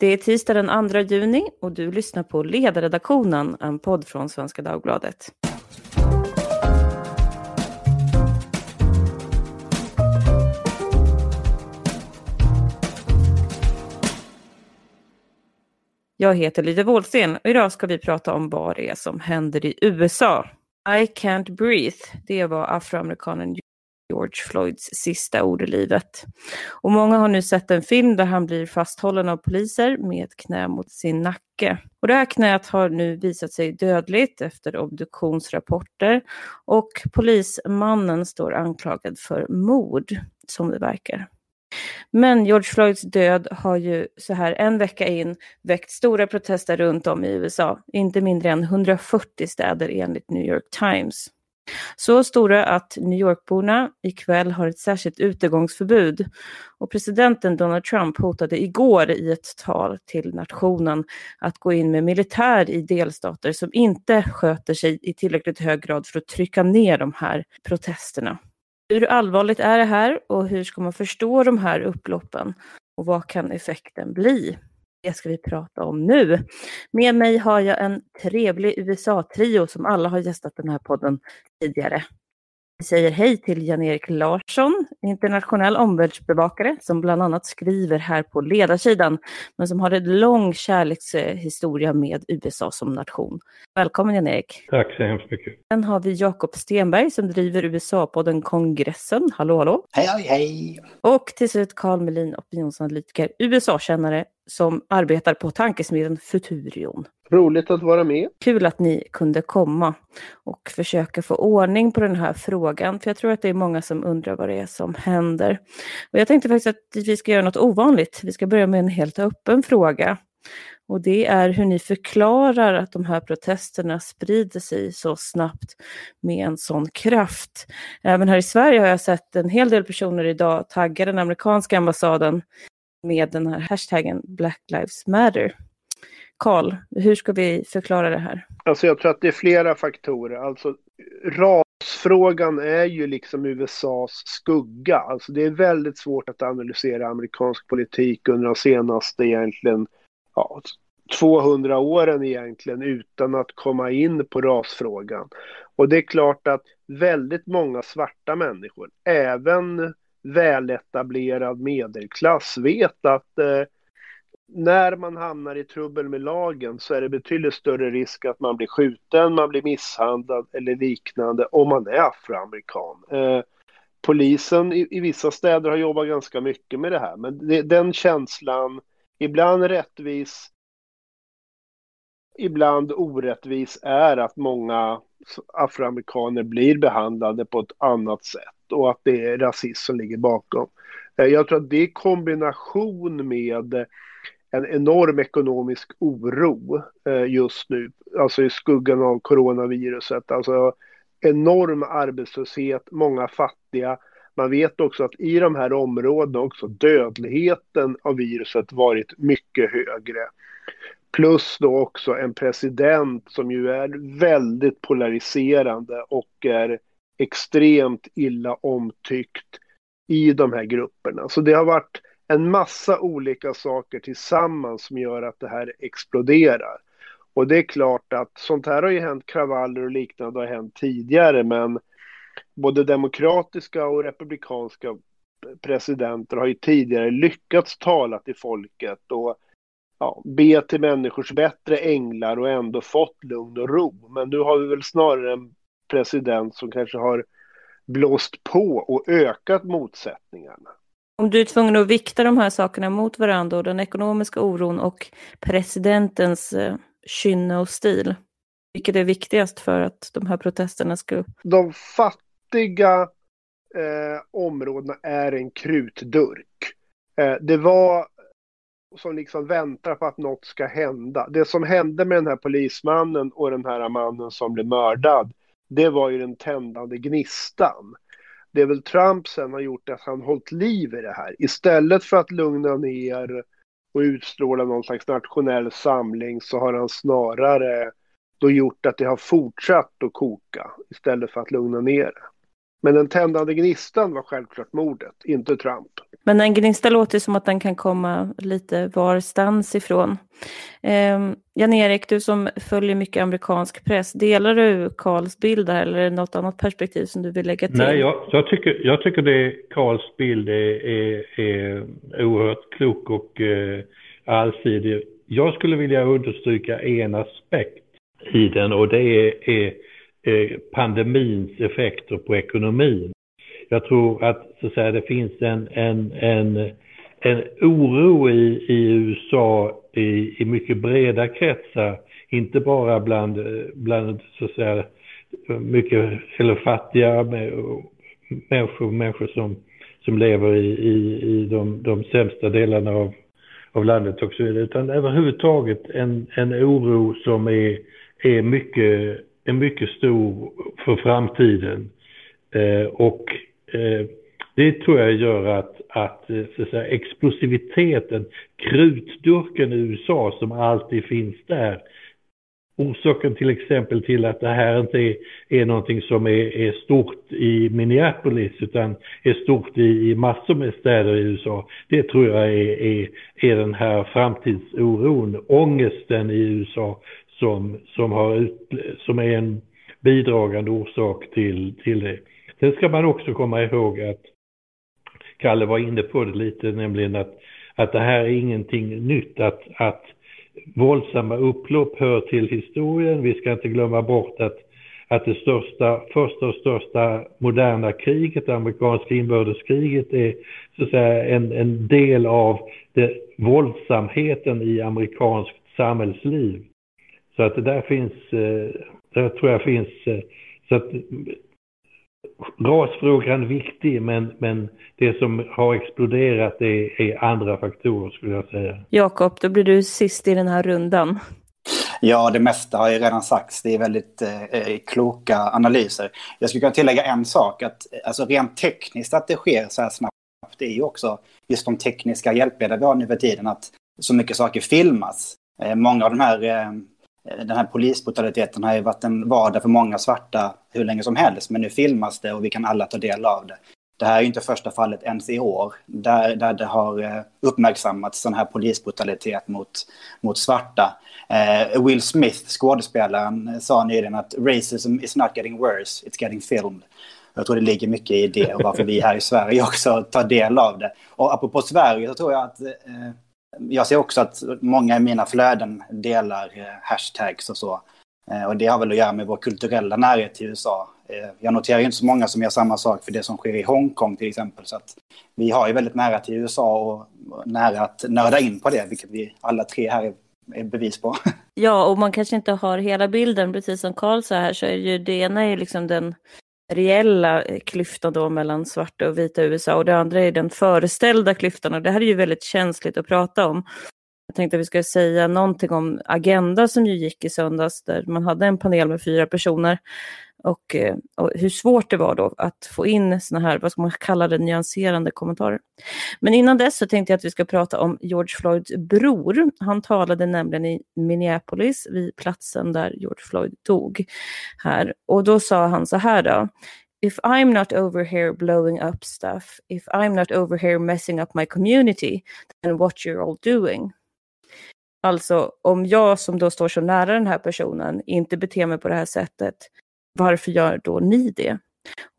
Det är tisdag den 2 juni och du lyssnar på Ledarredaktionen, en podd från Svenska Dagbladet. Jag heter Lydia Wåhlsten och idag ska vi prata om vad det är som händer i USA. I can't breathe, det var afroamerikanen George Floyds sista ord i livet. Och många har nu sett en film där han blir fasthållen av poliser med ett knä mot sin nacke. Och det här knät har nu visat sig dödligt efter obduktionsrapporter och polismannen står anklagad för mord, som det verkar. Men George Floyds död har ju så här en vecka in väckt stora protester runt om i USA, inte mindre än 140 städer enligt New York Times. Så stora att New Yorkborna ikväll har ett särskilt utegångsförbud. Och presidenten Donald Trump hotade igår i ett tal till nationen att gå in med militär i delstater som inte sköter sig i tillräckligt hög grad för att trycka ner de här protesterna. Hur allvarligt är det här och hur ska man förstå de här upploppen? Och vad kan effekten bli? Det ska vi prata om nu. Med mig har jag en trevlig USA-trio som alla har gästat den här podden tidigare. Vi säger hej till Jan-Erik Larsson, internationell omvärldsbevakare som bland annat skriver här på ledarsidan, men som har en lång kärlekshistoria med USA som nation. Välkommen Jan-Erik! Tack så hemskt mycket! Sen har vi Jakob Stenberg som driver USA-podden Kongressen. Hallå hallå! Hej hej hej! Och till slut Carl Melin, opinionsanalytiker, USA-kännare som arbetar på tankesmedjan Futurion. Roligt att vara med. Kul att ni kunde komma och försöka få ordning på den här frågan. För jag tror att det är många som undrar vad det är som händer. Och jag tänkte faktiskt att vi ska göra något ovanligt. Vi ska börja med en helt öppen fråga. Och det är hur ni förklarar att de här protesterna sprider sig så snabbt med en sån kraft. Även här i Sverige har jag sett en hel del personer idag tagga den amerikanska ambassaden med den här hashtaggen Black Lives Matter. Karl, hur ska vi förklara det här? Alltså jag tror att det är flera faktorer. Alltså rasfrågan är ju liksom USAs skugga. Alltså det är väldigt svårt att analysera amerikansk politik under de senaste egentligen ja, 200 åren egentligen utan att komma in på rasfrågan. Och det är klart att väldigt många svarta människor, även väletablerad medelklass, vet att eh, när man hamnar i trubbel med lagen så är det betydligt större risk att man blir skjuten, man blir misshandlad eller liknande om man är afroamerikan. Eh, polisen i, i, vissa städer har jobbat ganska mycket med det här, men det, den känslan, ibland rättvis, ibland orättvis, är att många afroamerikaner blir behandlade på ett annat sätt och att det är rasism som ligger bakom. Eh, jag tror att det i kombination med en enorm ekonomisk oro eh, just nu, alltså i skuggan av coronaviruset. Alltså enorm arbetslöshet, många fattiga. Man vet också att i de här områdena också dödligheten av viruset varit mycket högre. Plus då också en president som ju är väldigt polariserande och är extremt illa omtyckt i de här grupperna. Så det har varit en massa olika saker tillsammans som gör att det här exploderar. Och det är klart att sånt här har ju hänt, kravaller och liknande har hänt tidigare, men både demokratiska och republikanska presidenter har ju tidigare lyckats tala till folket och ja, be till människors bättre änglar och ändå fått lugn och ro. Men nu har vi väl snarare en president som kanske har blåst på och ökat motsättningarna. Om du är tvungen att vikta de här sakerna mot varandra, och den ekonomiska oron och presidentens eh, kynne och stil, vilket är viktigast för att de här protesterna ska... De fattiga eh, områdena är en krutdurk. Eh, det var som liksom väntar på att något ska hända. Det som hände med den här polismannen och den här mannen som blev mördad, det var ju den tändande gnistan det är väl Trump sen har gjort att han hållit liv i det här. Istället för att lugna ner och utstråla någon slags nationell samling så har han snarare då gjort att det har fortsatt att koka istället för att lugna ner det. Men den tändande gnistan var självklart mordet, inte Trump. Men en gnista låter som att den kan komma lite varstans ifrån. Eh, Jan-Erik, du som följer mycket amerikansk press, delar du Karls bild där eller är det något annat perspektiv som du vill lägga till? Nej, jag, jag tycker, jag tycker det Karls bild är, är, är oerhört klok och eh, allsidig. Jag skulle vilja understryka en aspekt i den och det är, är Eh, pandemins effekter på ekonomin. Jag tror att, så att säga, det finns en, en, en, en oro i, i USA i, i mycket breda kretsar, inte bara bland, bland så att säga, mycket eller fattiga människor, människor som, som lever i, i, i de, de sämsta delarna av, av landet och så vidare, utan överhuvudtaget en, en oro som är, är, mycket, är mycket stor för framtiden. Eh, och eh, det tror jag gör att, att, eh, så att säga, explosiviteten, krutdurken i USA som alltid finns där, orsaken till exempel till att det här inte är, är någonting som är, är stort i Minneapolis utan är stort i, i massor med städer i USA. Det tror jag är, är, är den här framtidsoron, ångesten i USA som, som, har ut, som är en bidragande orsak till, till det. Sen ska man också komma ihåg att Kalle var inne på det lite, nämligen att, att det här är ingenting nytt, att, att våldsamma upplopp hör till historien. Vi ska inte glömma bort att, att det största, första och största moderna kriget, det amerikanska inbördeskriget, är så att säga en, en del av det, våldsamheten i amerikanskt samhällsliv. Så att det där finns, eh, där tror jag finns, eh, så att rasfrågan viktig men, men det som har exploderat är, är andra faktorer skulle jag säga. Jakob, då blir du sist i den här rundan. Ja, det mesta har ju redan sagts. Det är väldigt eh, kloka analyser. Jag skulle kunna tillägga en sak. att alltså Rent tekniskt att det sker så här snabbt det är ju också just de tekniska hjälpmedel vi har nu för tiden. Att så mycket saker filmas. Eh, många av de här eh, den här polisbrutaliteten har ju varit en vardag för många svarta hur länge som helst. Men nu filmas det och vi kan alla ta del av det. Det här är ju inte första fallet ens i år där, där det har eh, uppmärksammats sån här polisbrutalitet mot, mot svarta. Eh, Will Smith, skådespelaren, sa nyligen att racism is not getting worse, it's getting filmed. Jag tror det ligger mycket i det och varför vi här i Sverige också tar del av det. Och apropå Sverige så tror jag att eh, jag ser också att många i mina flöden delar eh, hashtags och så. Eh, och det har väl att göra med vår kulturella närhet till USA. Eh, jag noterar ju inte så många som gör samma sak för det som sker i Hongkong till exempel. Så att vi har ju väldigt nära till USA och nära att nörda in på det, vilket vi alla tre här är bevis på. Ja, och man kanske inte har hela bilden, precis som Karl sa här, så är ju det ena är liksom den reella klyftan då mellan svarta och vita USA. Och det andra är den föreställda klyftan. Och det här är ju väldigt känsligt att prata om. Jag tänkte att vi ska säga någonting om Agenda som ju gick i söndags där man hade en panel med fyra personer och, eh, och, hur svårt det var då att få in såna här, vad ska man kalla det, nyanserande kommentarer. Men innan dess så tänkte jag att vi ska prata om George Floyds bror. Han talade nämligen i Minneapolis, vid platsen där George Floyd dog här. Och då sa han så här då. If I'm not over here blowing up stuff, if I'm not over here messing up my community, then what you're all doing. Alltså om jag som då står så nära den här personen inte beter mig på det här sättet, varför gör då ni det?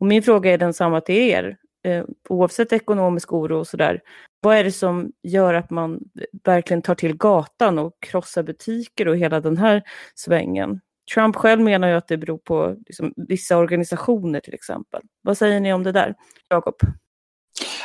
Och min fråga är densamma till er, eh, oavsett ekonomisk oro och sådär. Vad är det som gör att man verkligen tar till gatan och krossar butiker och hela den här svängen? Trump själv menar ju att det beror på liksom, vissa organisationer till exempel. Vad säger ni om det där, Jakob?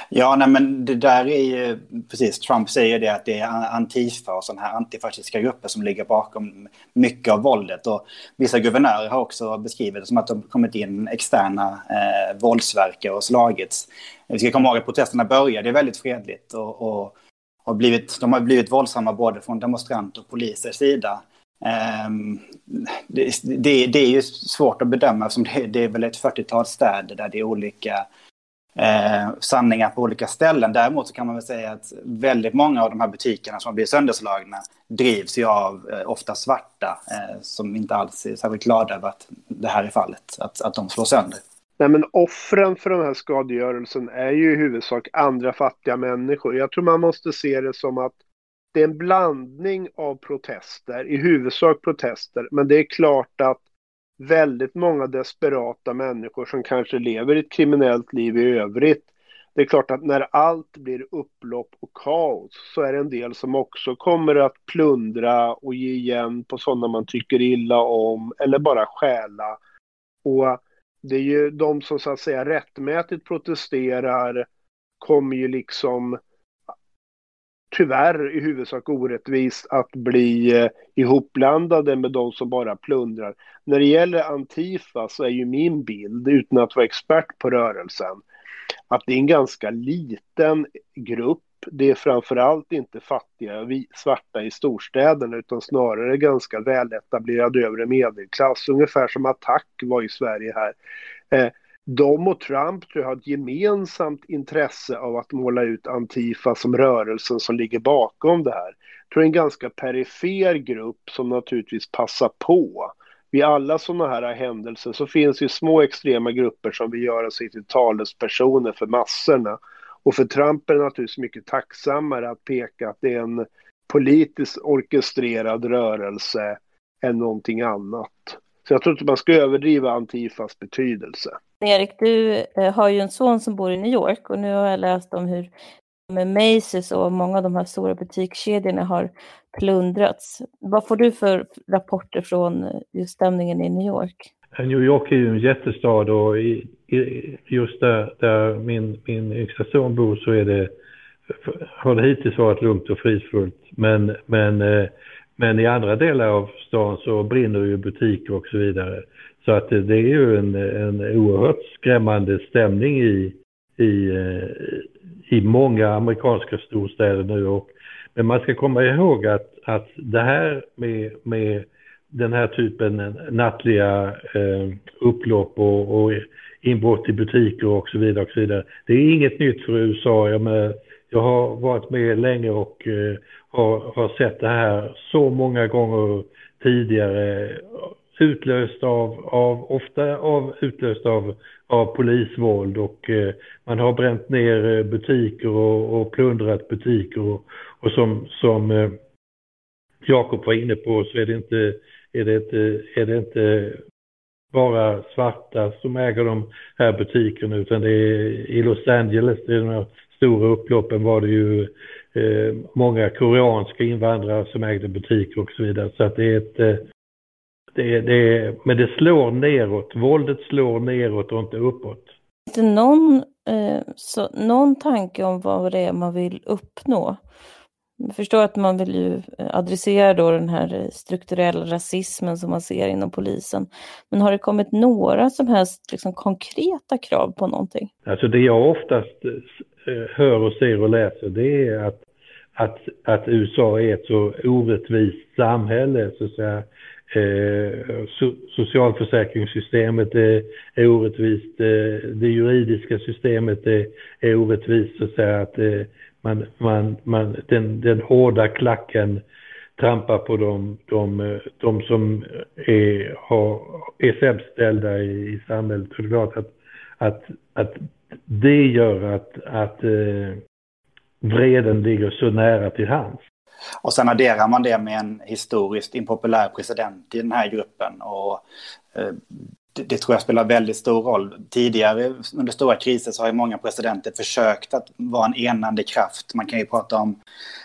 Ja, nej, men det där är ju precis, Trump säger det att det är Antifa och sådana här antifascistiska grupper som ligger bakom mycket av våldet. Och vissa guvernörer har också beskrivit det som att de kommit in externa eh, våldsverkare och slagits. Vi ska komma ihåg att protesterna började väldigt fredligt och, och, och blivit, de har blivit våldsamma både från demonstranter och polisers sida. Um, det, det, det, är ju svårt att bedöma eftersom det, det är väl ett 40-tal städer där det är olika eh, sanningar på olika ställen. Däremot så kan man väl säga att väldigt många av de här butikerna som har blivit sönderslagna drivs ju av eh, ofta svarta eh, som inte alls är särskilt glada över att det här är fallet, att, att de slår sönder. Nej, men offren för den här skadegörelsen är ju i huvudsak andra fattiga människor. Jag tror man måste se det som att det är en blandning av protester, i huvudsak protester, men det är klart att väldigt många desperata människor som kanske lever ett kriminellt liv i övrigt. Det är klart att när allt blir upplopp och kaos så är det en del som också kommer att plundra och ge igen på sådana man tycker illa om eller bara stjäla. Och det är ju de som så att säga rättmätigt protesterar kommer ju liksom tyvärr i huvudsak orättvist att bli eh, ihopblandade med de som bara plundrar. När det gäller Antifa så är ju min bild, utan att vara expert på rörelsen, att det är en ganska liten grupp. Det är framförallt inte fattiga svarta i storstäderna utan snarare ganska väletablerad övre medelklass, ungefär som Attack var i Sverige här. Eh, de och Trump tror jag har ett gemensamt intresse av att måla ut Antifa som rörelsen som ligger bakom det här. Jag tror det är en ganska perifer grupp som naturligtvis passar på. Vid alla sådana här händelser så finns ju små extrema grupper som vill göra sig till talespersoner för massorna. Och för Trump är det naturligtvis mycket tacksammare att peka att det är en politiskt orkestrerad rörelse än någonting annat. Så jag tror inte man ska överdriva Antifas betydelse. Erik, du eh, har ju en son som bor i New York och nu har jag läst om hur med Macy's och många av de här stora butikskedjorna har plundrats. Vad får du för rapporter från eh, just stämningen i New York? Eh, New York är ju en jättestad och i, i, just där, där min, min yngsta son bor så är det, har det hittills varit lugnt och fridfullt. Men, men, men i andra delar av stan så brinner ju butiker och så vidare. Så att det, är ju en, en oerhört skrämmande stämning i, i, eh, i många amerikanska storstäder nu. Och, men man ska komma ihåg att, att det här med, med den här typen nattliga eh, upplopp och, och inbrott i butiker och så vidare och så vidare. Det är inget nytt för USA. Jag, med, jag har varit med länge och eh, har, har sett det här så många gånger tidigare utlöst av, av ofta av, utlöst av, av polisvåld och eh, man har bränt ner eh, butiker och, och plundrat butiker och, och som, som eh, Jakob var inne på så är det inte, är det inte, är det inte bara svarta som äger de här butikerna utan det är i Los Angeles, det är de här stora upploppen var det ju eh, många koreanska invandrare som ägde butiker och så vidare. Så att det är ett, eh, det, det, men det slår neråt. Våldet slår neråt och inte uppåt. Det någon, eh, så, någon tanke om vad det är man vill uppnå? Jag förstår att man vill ju adressera då den här strukturella rasismen som man ser inom polisen. Men har det kommit några som helst liksom, konkreta krav på någonting? Alltså det jag oftast eh, hör och ser och läser det är att, att, att USA är ett så orättvist samhälle så att säga Eh, so socialförsäkringssystemet är, är orättvist, eh, det juridiska systemet är, är orättvist så att säga att eh, man, man, man, den, den hårda klacken trampar på de, de, eh, de som är, har, är sämst ställda i, i samhället. Och det är klart att, att, att det gör att, att eh, vreden ligger så nära till hands. Och sen adderar man det med en historiskt impopulär president i den här gruppen. Och eh, det, tror jag spelar väldigt stor roll. Tidigare under stora kriser så har ju många presidenter försökt att vara en enande kraft. Man kan ju prata om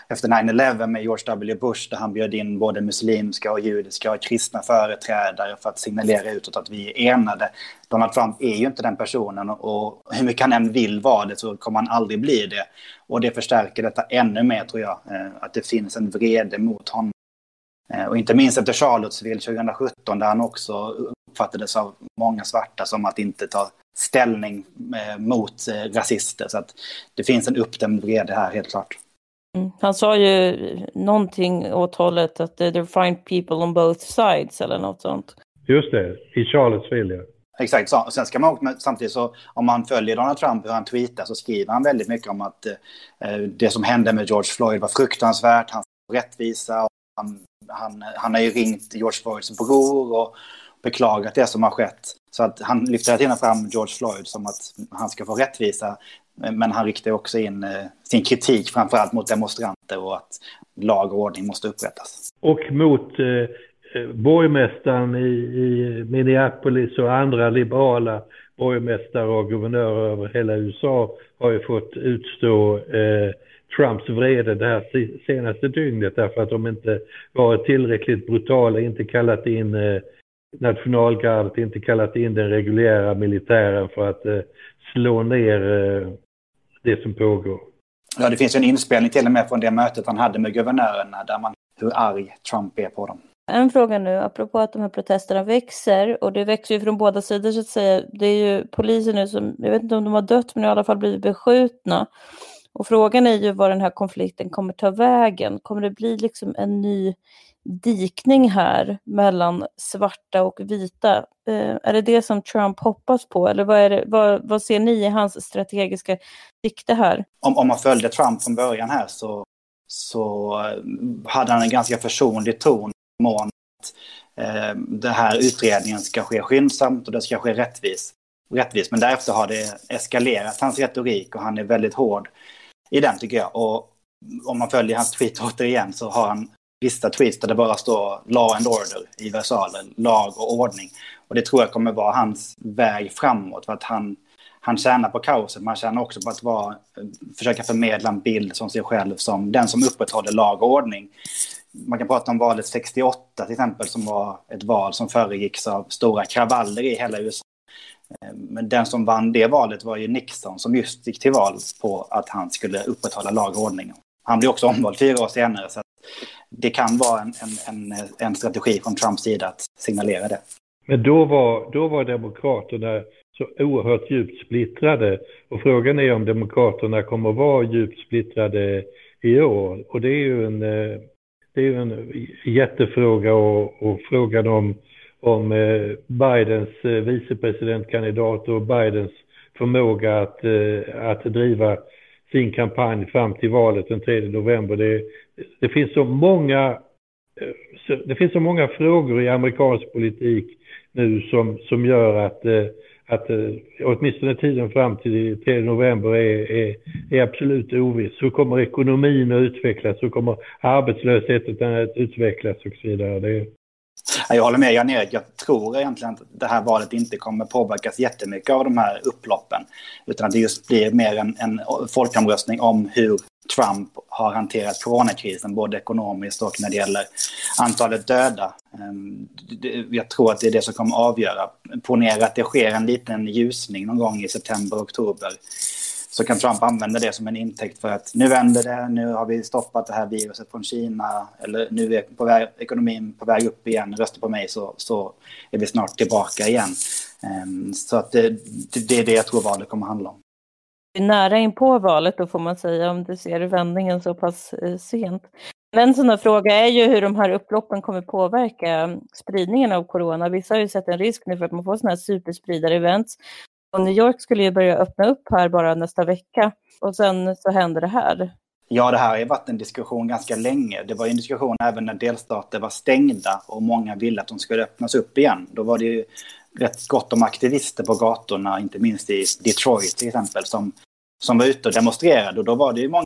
efter 9-11 med George W. Bush där han bjöd in både muslimska och judiska och kristna företrädare för att signalera utåt att vi är enade. Donald Trump är ju inte den personen och hur mycket han än vill vara det så kommer han aldrig bli det. Och det förstärker detta ännu mer tror jag, eh, att det finns en vrede mot honom. Eh, och inte minst efter Charlottesville 2017 där han också uppfattades av många svarta som att inte ta ställning eh, mot rasister. Så att det finns en uppdämd vrede här helt klart. Mm. Han sa ju någonting åt hållet att there fine people on both sides eller något sånt. Just det, i Charlottesville ja. Exakt, så, sen ska man men samtidigt så om man följer Donald Trump hur han tweetar så skriver han väldigt mycket om att eh, det som hände med George Floyd var fruktansvärt, hans rättvisa och han, han, han har ju ringt George Floyds bror och beklagat det som har skett. Så att han lyfter hela tiden fram George Floyd som att han ska få rättvisa. Men han riktar också in eh, sin kritik framförallt mot demonstranter och att lag och ordning måste upprättas. Och mot eh, eh borgmästaren i, i Minneapolis och andra liberala borgmästare och guvernörer över hela USA har ju fått utstå eh, Trumps vrede det här senaste dygnet därför att de inte varit tillräckligt brutala, inte kallat in eh, nationalgardet, inte kallat in den reguljära militären för att eh, slå ner eh, det som pågår. Ja, det finns en inspelning till och med från det mötet han hade med guvernörerna där man hur arg Trump är på dem. En fråga nu, apropå att de här protesterna växer och det växer ju från båda sidor så att säga. Det är ju poliser nu som, jag vet inte om de har dött, men i alla fall blivit beskjutna. Och frågan är ju var den här konflikten kommer ta vägen. Kommer det bli liksom en ny dikning här mellan svarta och vita? Eh, är det det som Trump hoppas på eller vad, är det, vad, vad ser ni i hans strategiska sikte här? Om, om man följde Trump från början här så, så eh, hade han en ganska försonlig ton mån att eh, den här utredningen ska ske skyndsamt och det ska ske rättvis. rättvis. Men därefter har det eskalerat hans retorik och han är väldigt hård i den tycker jag. Och om man följer hans tweet återigen så har han vissa tweets där det bara står law and order i versaler, lag och ordning. Och det tror jag kommer vara hans väg framåt för att han, han tjänar på kaoset, men han tjänar också på att vara, försöka förmedla en bild som sig själv som den som upprätthåller lag och ordning. Man kan prata om valet 68 till exempel som var ett val som föregicks av stora kravaller i hela USA. Eh, men den som vann det valet var ju Nixon som just gick till val på att han skulle upprätthålla lag och ordning. Han blev också omvald fyra år senare så det kan vara en, en, en, en strategi från Trumps sida att signalera det. Men då var, då var Demokraterna så oerhört djupt splittrade och frågan är om Demokraterna kommer att vara djupt splittrade i år. Och det är ju en, eh, det är en jättefråga och, och frågan om om eh, Bidens eh, vicepresidentkandidat och Bidens förmåga att, eh, att driva sin kampanj fram till valet den 3 november. Det, det, finns så många, det finns så många frågor i amerikansk politik nu som, som gör att, att åtminstone tiden fram till 3 november är, är, är absolut oviss. Hur kommer ekonomin att utvecklas? Hur kommer arbetslösheten att utvecklas och så vidare? Det, jag håller med Jan-Erik. Jag tror egentligen att det här valet inte kommer påverkas jättemycket av de här upploppen. Utan att det just blir mer en, en folkomröstning om hur Trump har hanterat coronakrisen, både ekonomiskt och när det gäller antalet döda. Ehm, jag tror att det är det som kommer avgöra. Ponera att det sker en liten ljusning någon gång i september, oktober så kan Trump använda det som en intäkt för att nu vänder det, nu har vi stoppat det här viruset från Kina, eller nu är på väg, ekonomin på väg upp igen, rösta på mig så, så är vi snart tillbaka igen. Um, så att det, det, är det jag tror valet kommer att handla om. Nära in på valet då får man säga om du ser vändningen så pass eh, sent. En sån här fråga är ju hur de här upploppen kommer påverka spridningen av corona. Vissa har ju sett en risk nu för att man får sådana här superspridare-events och New York skulle ju börja öppna upp här bara nästa vecka och sen så händer det här. Ja, det här har ju varit en diskussion ganska länge. Det var en diskussion även när delstater var stängda och många ville att de skulle öppnas upp igen. Då var det ju rätt gott om aktivister på gatorna, inte minst i Detroit till exempel, som som var ute och demonstrerade. Och då var det ju många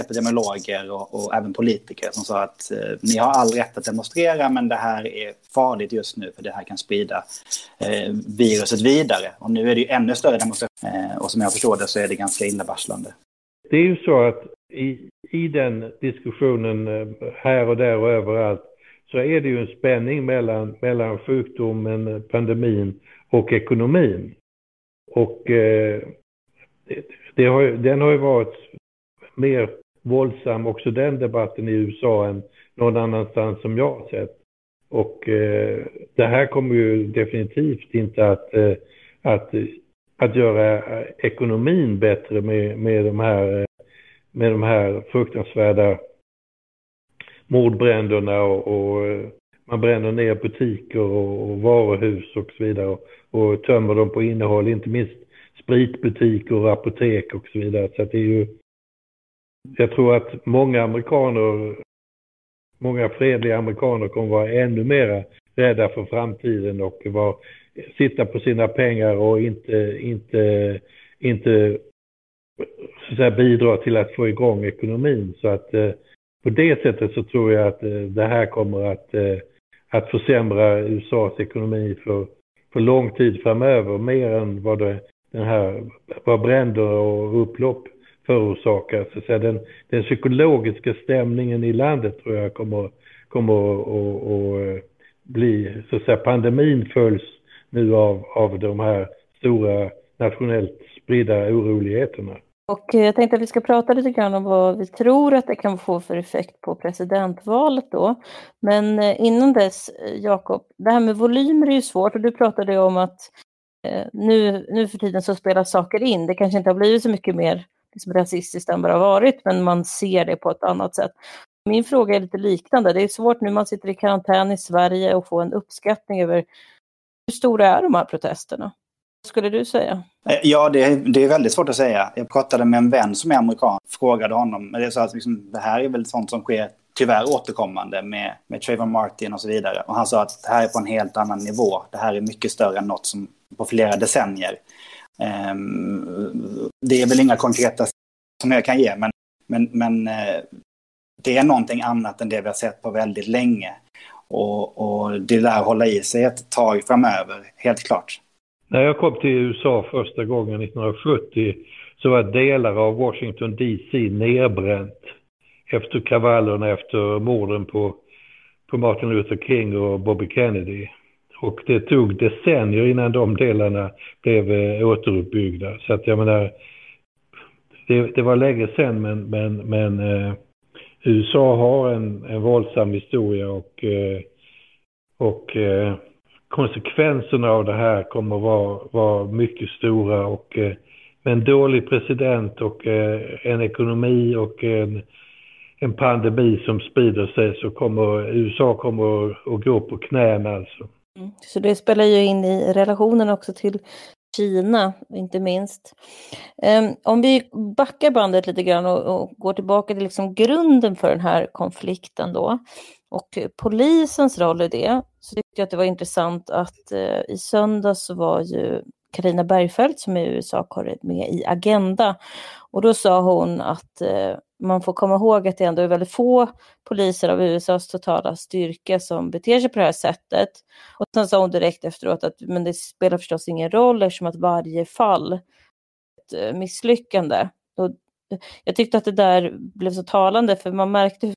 epidemiologer och, och även politiker som sa att eh, ni har all rätt att demonstrera men det här är farligt just nu för det här kan sprida eh, viruset vidare. Och nu är det ju ännu större demonstrationer eh, och som jag förstår det så är det ganska illavarslande. Det är ju så att i, i den diskussionen eh, här och där och överallt så är det ju en spänning mellan, mellan sjukdomen, pandemin och ekonomin. Och eh, det har, den har ju varit mer våldsam, också den debatten i USA, än någon annanstans som jag har sett. Och eh, det här kommer ju definitivt inte att, eh, att, att göra eh, ekonomin bättre med, med, de här, eh, med de här fruktansvärda mordbränderna och, och eh, man bränner ner butiker och, och varuhus och så vidare och, och tömmer dem på innehåll, inte minst spritbutiker och apotek och så vidare. Så det är ju, jag tror att många amerikaner, många fredliga amerikaner kommer vara ännu mer rädda för framtiden och var, sitta på sina pengar och inte, inte, inte så att säga, bidra till att få igång ekonomin. Så att eh, på det sättet så tror jag att eh, det här kommer att, eh, att försämra USAs ekonomi för, för lång tid framöver, mer än vad, det, den här, vad bränder och upplopp förorsakar. Så att säga, den, den psykologiska stämningen i landet tror jag kommer, kommer att, att bli, så att säga, pandemin följs nu av, av de här stora nationellt spridda oroligheterna. Och eh, jag tänkte att vi ska prata lite grann om vad vi tror att det kan få för effekt på presidentvalet då. Men eh, innan dess, eh, Jakob, det här med volymer är ju svårt och du pratade om att nu, nu för tiden så spelas saker in. Det kanske inte har blivit så mycket mer liksom rasistiskt än vad det har varit, men man ser det på ett annat sätt. Min fråga är lite liknande. Det är svårt nu man sitter i karantän i Sverige och få en uppskattning över hur stora är de här protesterna? skulle du säga? Eh, ja, det är, det är väldigt svårt att säga. Jag pratade med en vän som är amerikan, frågade honom. Men det, är så att liksom, det här är väl sånt som sker tyvärr återkommande med, med Trayvon Martin och så vidare. Och han sa att det här är på en helt annan nivå. Det här är mycket större än något som på flera decennier. Ehm, det är väl inga konkreta som jag kan ge, men, men, men eh, det är någonting annat än det vi har sett på väldigt länge. Och, och det lär hålla i sig ett tag framöver, helt klart. När jag kom till USA första gången 1970 så var delar av Washington DC nedbränt efter kravallerna efter morden på, på Martin Luther King och Bobby Kennedy. Och det tog decennier innan de delarna blev eh, återuppbyggda. Så att jag menar, det, det var länge sedan men, men, men eh, USA har en, en våldsam historia och, eh, och eh, konsekvenserna av det här kommer att vara, vara mycket stora och eh, med en dålig president och eh, en ekonomi och en, en pandemi som sprider sig så kommer USA kommer att, gå på knäna alltså. Mm. Så det spelar ju in i relationen också till Kina, inte minst. Um, om vi backar bandet lite grann och, och, går tillbaka till liksom grunden för den här konflikten då och polisens roll i det, så tyckte jag att det var intressant att uh, i söndags så var ju Karina Bergfeldt som är USA-korre med i Agenda och då sa hon att uh, man får komma ihåg att det ändå är väldigt få poliser av USAs totala styrka som beter sig på det här sättet. Och sen sa hon direkt efteråt att men det spelar förstås ingen roll eftersom att varje fall är ett eh, misslyckande. Och eh, jag tyckte att det där blev så talande för man märkte hur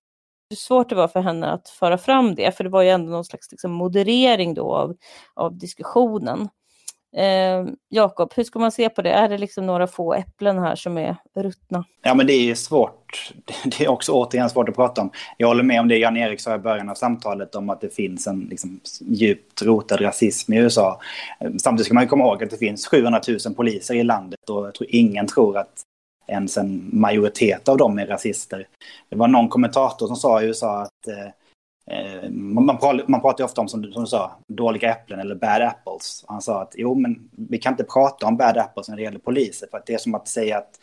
svårt det var för henne att föra fram det, för det var ju ändå någon slags liksom, moderering då av, av diskussionen. Eh, Jakob, hur ska man se på det? Är det liksom några få äpplen här som är ruttna? Ja, men det är svårt. Det är också återigen svårt att prata om. Jag håller med om det Jan-Erik sa i början av samtalet om att det finns en liksom, djupt rotad rasism i USA. Samtidigt ska man komma ihåg att det finns 700 000 poliser i landet och jag tror ingen tror att ens en majoritet av dem är rasister. Det var någon kommentator som sa i USA att eh, Eh, man, man pratar ju ofta om, som du, som du sa, dåliga äpplen eller bad apples. Han sa att jo, men vi kan inte prata om bad apples när det gäller poliser. För att det är som att säga att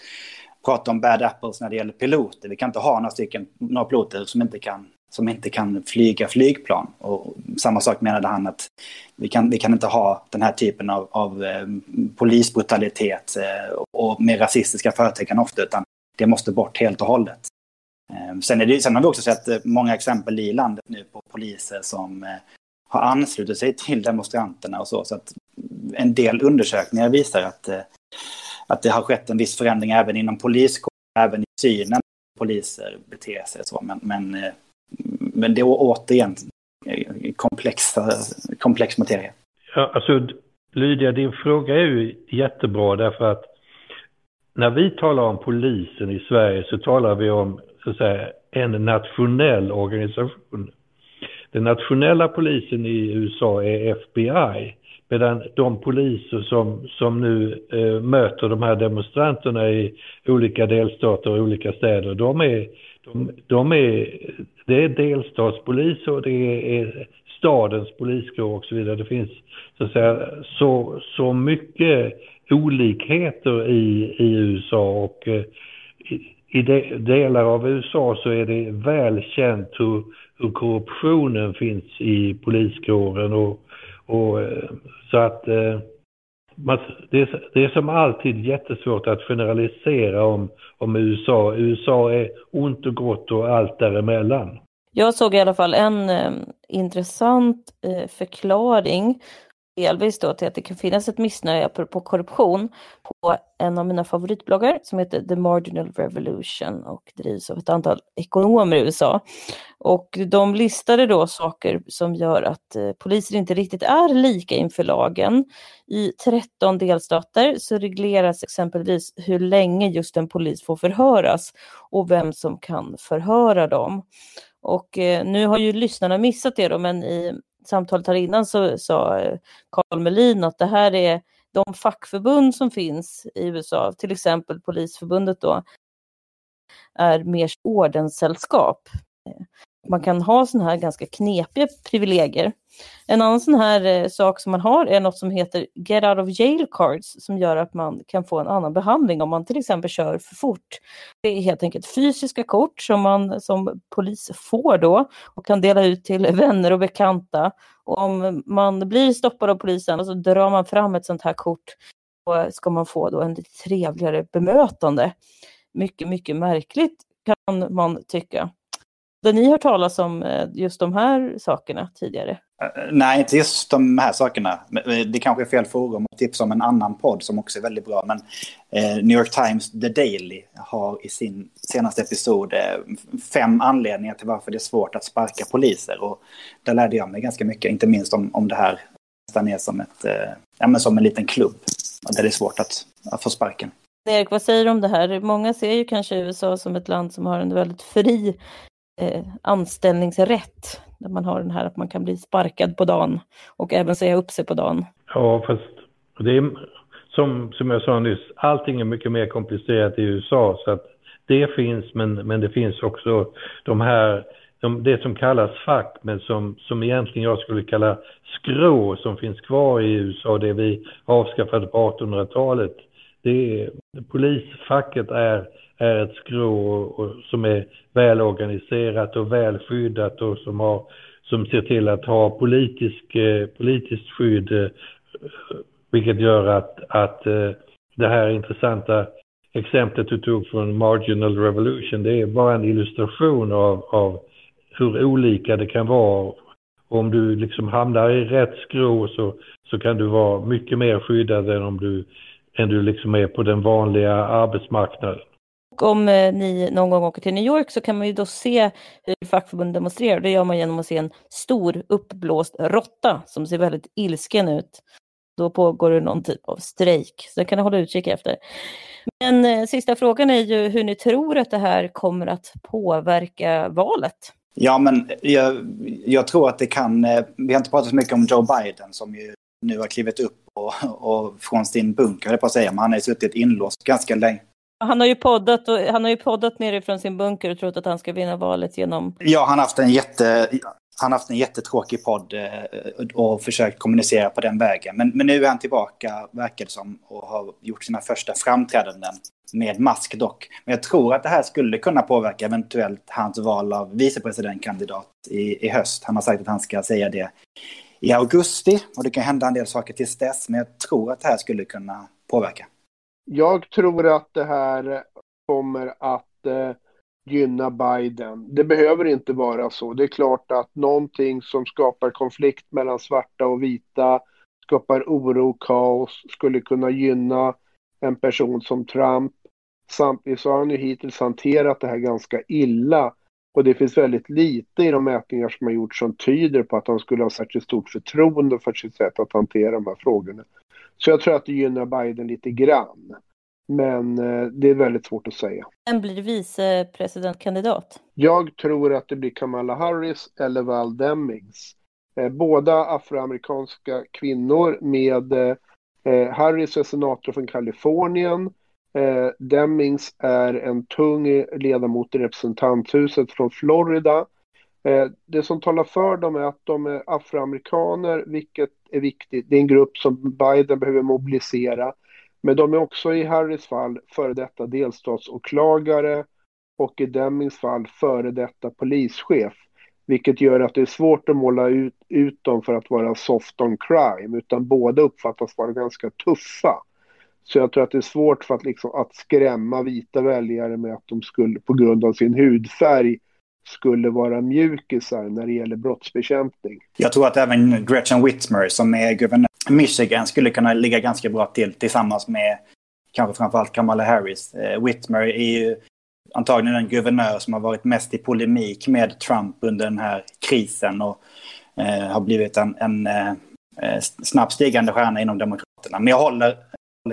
prata om bad apples när det gäller piloter. Vi kan inte ha några, stycken, några piloter som inte kan som inte kan flyga flygplan. Och samma sak menade han att vi kan, vi kan inte ha den här typen av, av eh, polisbrutalitet eh, och med rasistiska förtecken ofta, utan det måste bort helt och hållet. Ehm, sen, är det, sen har vi också sett eh, många exempel i landet nu på poliser som eh, har anslutit sig till demonstranterna och så. Så att en del undersökningar visar att, eh, att det har skett en viss förändring även inom poliskåren, även i synen på poliser beter sig. Så. Men, men, men det är återigen komplexa, komplex materia. Ja, alltså Lydia, din fråga är ju jättebra därför att när vi talar om polisen i Sverige så talar vi om så att säga, en nationell organisation. Den nationella polisen i USA är FBI, medan de poliser som, som nu eh, möter de här demonstranterna i olika delstater och olika städer, de är, de, de är, det är delstatspoliser och det är stadens poliskår och så vidare. Det finns så, att säga, så, så mycket olikheter i, i USA och eh, i de, delar av USA så är det väl känt hur, hur korruptionen finns i poliskåren och, och eh, så att eh, man, det, är, det är som alltid jättesvårt att generalisera om, om USA. USA är ont och gott och allt däremellan. Jag såg i alla fall en eh, intressant eh, förklaring delvis då till att det kan finnas ett missnöje på korruption på en av mina favoritbloggar som heter The Marginal Revolution och drivs av ett antal ekonomer i USA. Och de listade då saker som gör att eh, poliser inte riktigt är lika inför lagen. I 13 delstater så regleras exempelvis hur länge just en polis får förhöras och vem som kan förhöra dem. Och eh, nu har ju lyssnarna missat det då, men i samtalet här innan så sa Karl Carl Melin att det här är de fackförbund som finns i USA, till exempel polisförbundet då, är mer ordenssällskap. Man kan ha sådana här ganska knepiga privilegier. En annan sån här eh, sak som man har är något som heter Get out of jail cards som gör att man kan få en annan behandling om man till exempel kör för fort. Det är helt enkelt fysiska kort som man som polis får då och kan dela ut till vänner och bekanta. Och om man blir stoppad av polisen och så drar man fram ett sånt här kort så ska man få då en lite trevligare bemötande. Mycket, mycket märkligt kan man tycka. Har ni hört talas om eh, just de här sakerna tidigare? Uh, nej, inte just de här sakerna. Det kanske är fel forum att tipsa om en annan podd som också är väldigt bra. Men eh, New York Times The Daily har i sin senaste episod eh, fem anledningar till varför det är svårt att sparka poliser. Och där lärde jag mig ganska mycket, inte minst om, om det här nästan är som, ett, eh, ja, men som en liten klubb. Där det är svårt att, att få sparken. Erik, vad säger du om det här? Många ser ju kanske USA som ett land som har en väldigt fri eh, anställningsrätt. Där man har den här att man kan bli sparkad på dagen och även säga upp sig på dagen. Ja, fast det är som, som jag sa nyss, allting är mycket mer komplicerat i USA. Så att det finns, men, men det finns också de här, de, det som kallas fack, men som, som egentligen jag skulle kalla skrå som finns kvar i USA, det vi avskaffade på 1800-talet. Det, polisfacket är är ett skrå och, som är välorganiserat och välskyddat och som, har, som ser till att ha politisk, eh, politiskt skydd eh, vilket gör att, att eh, det här intressanta exemplet du tog från Marginal Revolution det är bara en illustration av, av hur olika det kan vara. Om du liksom hamnar i rätt skrå så, så kan du vara mycket mer skyddad än om du, än du liksom är på den vanliga arbetsmarknaden. Och om eh, ni någon gång åker till New York så kan man ju då se hur fackförbund demonstrerar. Det gör man genom att se en stor uppblåst råtta som ser väldigt ilsken ut. Då pågår det någon typ av strejk, så det kan ni hålla utkik efter. Men eh, sista frågan är ju hur ni tror att det här kommer att påverka valet. Ja, men jag, jag tror att det kan... Eh, vi har inte pratat så mycket om Joe Biden som ju nu har klivit upp och, och från sin bunker, på att säga, men han har ju suttit inlåst ganska länge han har ju poddat, och, han har ju poddat nerifrån sin bunker och trott att han ska vinna valet genom... Ja, han har haft en, jätte, han haft en jättetråkig podd eh, och försökt kommunicera på den vägen. Men, men nu är han tillbaka, verkar det som, och har gjort sina första framträdanden. Med mask dock. Men jag tror att det här skulle kunna påverka eventuellt hans val av vicepresidentkandidat i, i höst. Han har sagt att han ska säga det i augusti och det kan hända en del saker tills dess. Men jag tror att det här skulle kunna påverka. Jag tror att det här kommer att eh, gynna Biden. Det behöver inte vara så. Det är klart att någonting som skapar konflikt mellan svarta och vita, skapar oro och kaos, skulle kunna gynna en person som Trump. Samtidigt så har han ju hittills hanterat det här ganska illa. Och det finns väldigt lite i de mätningar som har gjorts som tyder på att han skulle ha särskilt stort förtroende för sitt sätt att hantera de här frågorna. Så jag tror att det gynnar Biden lite grann. Men eh, det är väldigt svårt att säga. Vem blir vicepresidentkandidat? Jag tror att det blir Kamala Harris eller Val Demings. Eh, båda afroamerikanska kvinnor med eh, Harris är senator från Kalifornien. Demings är en tung ledamot i representanthuset från Florida. Det som talar för dem är att de är afroamerikaner, vilket är viktigt. Det är en grupp som Biden behöver mobilisera. Men de är också i Harris fall före detta delstatsåklagare och i Demings fall före detta polischef. Vilket gör att det är svårt att måla ut, ut dem för att vara soft on crime, utan båda uppfattas vara ganska tuffa. Så jag tror att det är svårt för att, liksom, att skrämma vita väljare med att de skulle, på grund av sin hudfärg, skulle vara mjukisar när det gäller brottsbekämpning. Jag tror att även Gretchen Whitmer som är guvernör i Michigan skulle kunna ligga ganska bra till tillsammans med kanske framförallt Kamala Harris. Eh, Whitmer är ju antagligen den guvernör som har varit mest i polemik med Trump under den här krisen och eh, har blivit en, en eh, eh snabbt stigande stjärna inom Demokraterna. Men jag håller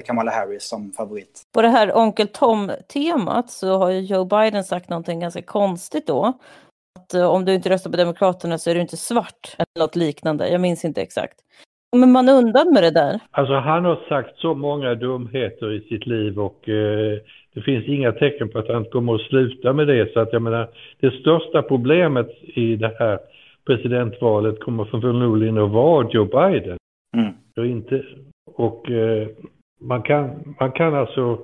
Kamala Harris som favorit. På det här Onkel Tom-temat så har ju Joe Biden sagt någonting ganska konstigt då. Att eh, om du inte röstar på Demokraterna så är du inte svart eller något liknande. Jag minns inte exakt. Men man undan med det där? Alltså han har sagt så många dumheter i sitt liv och eh, det finns inga tecken på att han kommer att sluta med det. Så att jag menar, det största problemet i det här presidentvalet kommer förmodligen att vara Joe Biden. Mm. Och, inte, och eh, man, kan, man kan alltså,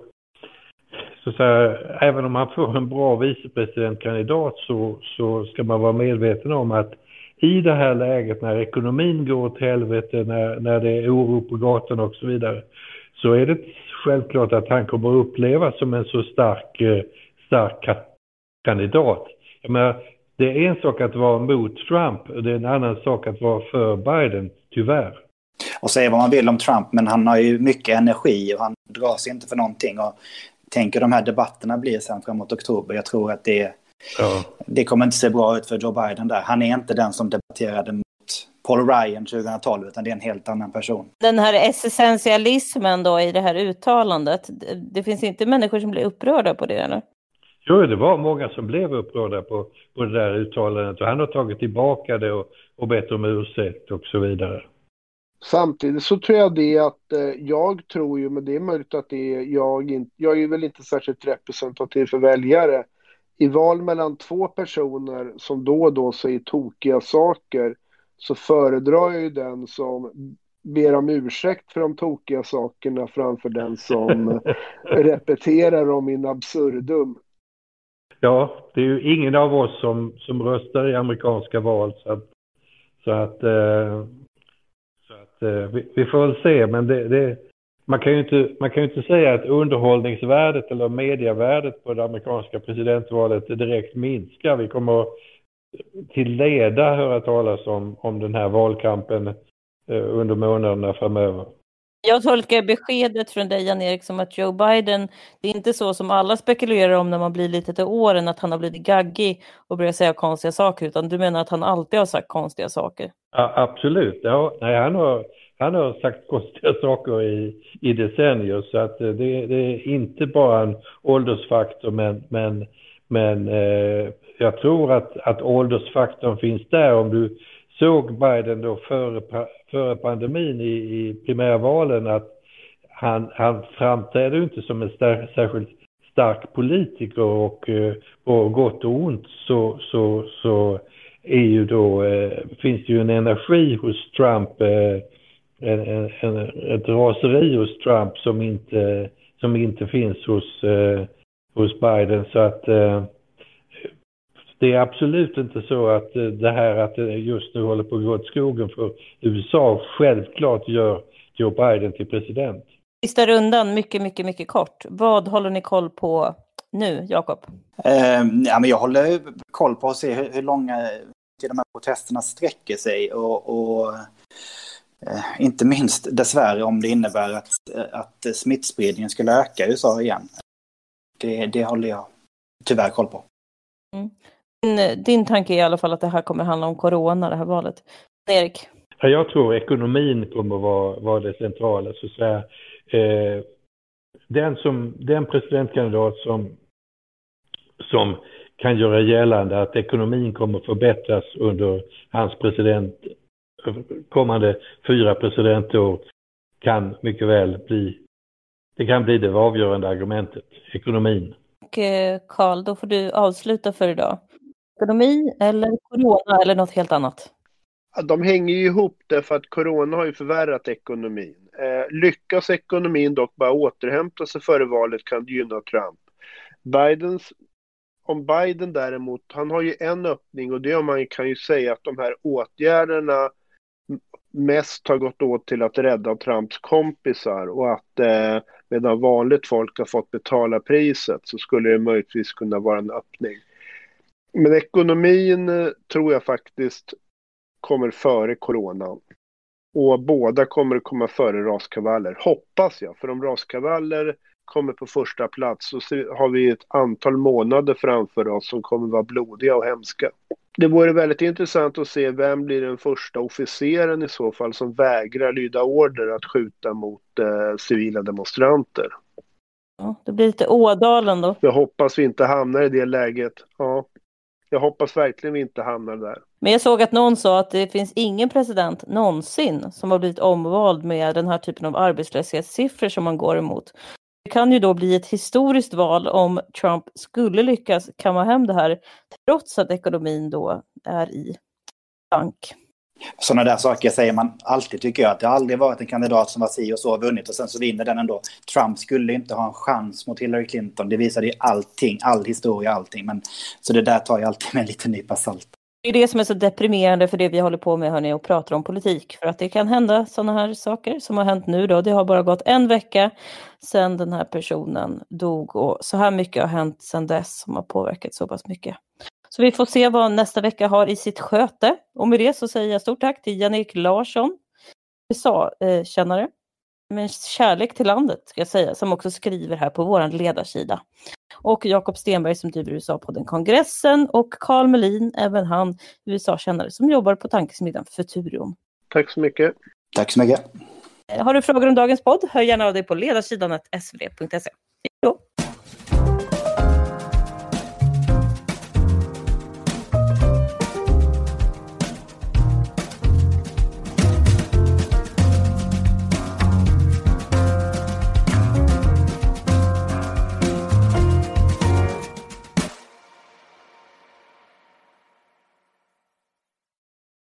så att säga, även om man får en bra vicepresidentkandidat så, så ska man vara medveten om att i det här läget när ekonomin går åt helvete, när, när det är oro på gatorna och så vidare, så är det självklart att han kommer att upplevas som en så stark, eh, stark kandidat. Jag menar, det är en sak att vara mot Trump och det är en annan sak att vara för Biden, tyvärr. Och säga vad man vill om Trump, men han har ju mycket energi och han drar sig inte för någonting. Och tänker de här debatterna blir sen framåt oktober, jag tror att det, ja. det kommer inte se bra ut för Joe Biden där. Han är inte den som debatterade mot Paul Ryan 2012, utan det är en helt annan person. Den här essentialismen då i det här uttalandet, det finns inte människor som blir upprörda på det eller? Jo, det var många som blev upprörda på, på det där uttalandet och han har tagit tillbaka det och, och bett om ursäkt och så vidare. Samtidigt så tror jag det att eh, jag tror ju, men det är möjligt att det är jag inte, jag är väl inte särskilt representativ för väljare. I val mellan två personer som då och då säger tokiga saker så föredrar jag ju den som ber om ursäkt för de tokiga sakerna framför den som repeterar dem in absurdum. Ja, det är ju ingen av oss som, som röstar i amerikanska val så att, så att, eh, att eh, vi, vi, får väl se men det, det, man, kan ju inte, man kan ju inte säga att underhållningsvärdet eller medievärdet på det amerikanska presidentvalet direkt minskar. Vi kommer till leda höra talas om, om den här valkampen eh, under månaderna framöver. Jag tolkar beskedet från dig Jan-Erik som att Joe Biden, det är inte så som alla spekulerar om när man blir lite till åren, att han har blivit gaggig och börjar säga konstiga saker, utan du menar att han alltid har sagt konstiga saker? Ja, absolut, ja, nej, han, har, han har sagt konstiga saker i, i decennier, så att eh, det, det är inte bara en åldersfaktor, men, men, men eh, jag tror att, att åldersfaktorn finns där. Om du såg Biden då före, före pandemin i, i primärvalen att han, han framträdde inte som en star, särskilt stark politiker och eh, på gott och ont så, så, så är ju då, eh, finns det ju en energi hos Trump, eh, en, en, ett raseri hos Trump som inte, som inte finns hos, eh, hos Biden. Så att eh, det är absolut inte så att eh, det här att det just nu håller på att gå åt skogen för USA självklart gör Joe Biden till president. Sista rundan, mycket, mycket, mycket kort. Vad håller ni koll på nu, Jakob? Eh, ja, jag håller koll på att se hur, hur långa de här protesterna sträcker sig och, och eh, inte minst dessvärre om det innebär att, att smittspridningen skulle öka i USA igen. Det, det håller jag tyvärr koll på. Mm. Din, din tanke är i alla fall att det här kommer handla om corona, det här valet. Erik? Ja, jag tror ekonomin kommer vara, vara det centrala. Så att säga. Eh, den, som, den presidentkandidat som, som kan göra gällande att ekonomin kommer förbättras under hans president, kommande fyra presidentår kan mycket väl bli, det kan bli det avgörande argumentet, ekonomin. Och eh, Karl, då får du avsluta för idag. Ekonomi eller corona eller något helt annat? De hänger ju ihop därför att corona har ju förvärrat ekonomin. Eh, lyckas ekonomin dock bara återhämta sig före valet kan det gynna Trump. Bidens om Biden däremot, han har ju en öppning och det är om man kan ju säga att de här åtgärderna mest har gått åt till att rädda Trumps kompisar och att eh, medan vanligt folk har fått betala priset så skulle det möjligtvis kunna vara en öppning. Men ekonomin eh, tror jag faktiskt kommer före coronan. Och båda kommer att komma före raskavaller, hoppas jag. För om raskavaller kommer på första plats så har vi ett antal månader framför oss som kommer vara blodiga och hemska. Det vore väldigt intressant att se vem blir den första officeren i så fall som vägrar lyda order att skjuta mot eh, civila demonstranter. Ja, det blir lite Ådalen då. Jag hoppas vi inte hamnar i det läget. Ja, jag hoppas verkligen vi inte hamnar där. Men jag såg att någon sa att det finns ingen president någonsin som har blivit omvald med den här typen av arbetslöshetssiffror som man går emot. Det kan ju då bli ett historiskt val om Trump skulle lyckas kamma hem det här trots att ekonomin då är i bank. Sådana där saker säger man alltid tycker jag. Att det har aldrig varit en kandidat som var si och så vunnit och sen så vinner den ändå. Trump skulle inte ha en chans mot Hillary Clinton. Det visade ju allting, all historia, allting. Men, så det där tar jag alltid med en liten nypa salt. Det är det som är så deprimerande för det vi håller på med hörni och pratar om politik. För att det kan hända sådana här saker som har hänt nu då. Det har bara gått en vecka sedan den här personen dog och så här mycket har hänt sedan dess som har påverkat så pass mycket. Så vi får se vad nästa vecka har i sitt sköte. Och med det så säger jag stort tack till Jan-Erik Larsson, USA-kännare med kärlek till landet, ska jag säga, som också skriver här på vår ledarsida. Och Jakob Stenberg som driver USA-podden Kongressen och Carl Melin, även han USA-kännare som jobbar på tankesmedjan Futurium. Tack så mycket. Tack så mycket. Har du frågor om dagens podd, hör gärna av dig på ledarsidan svd.se.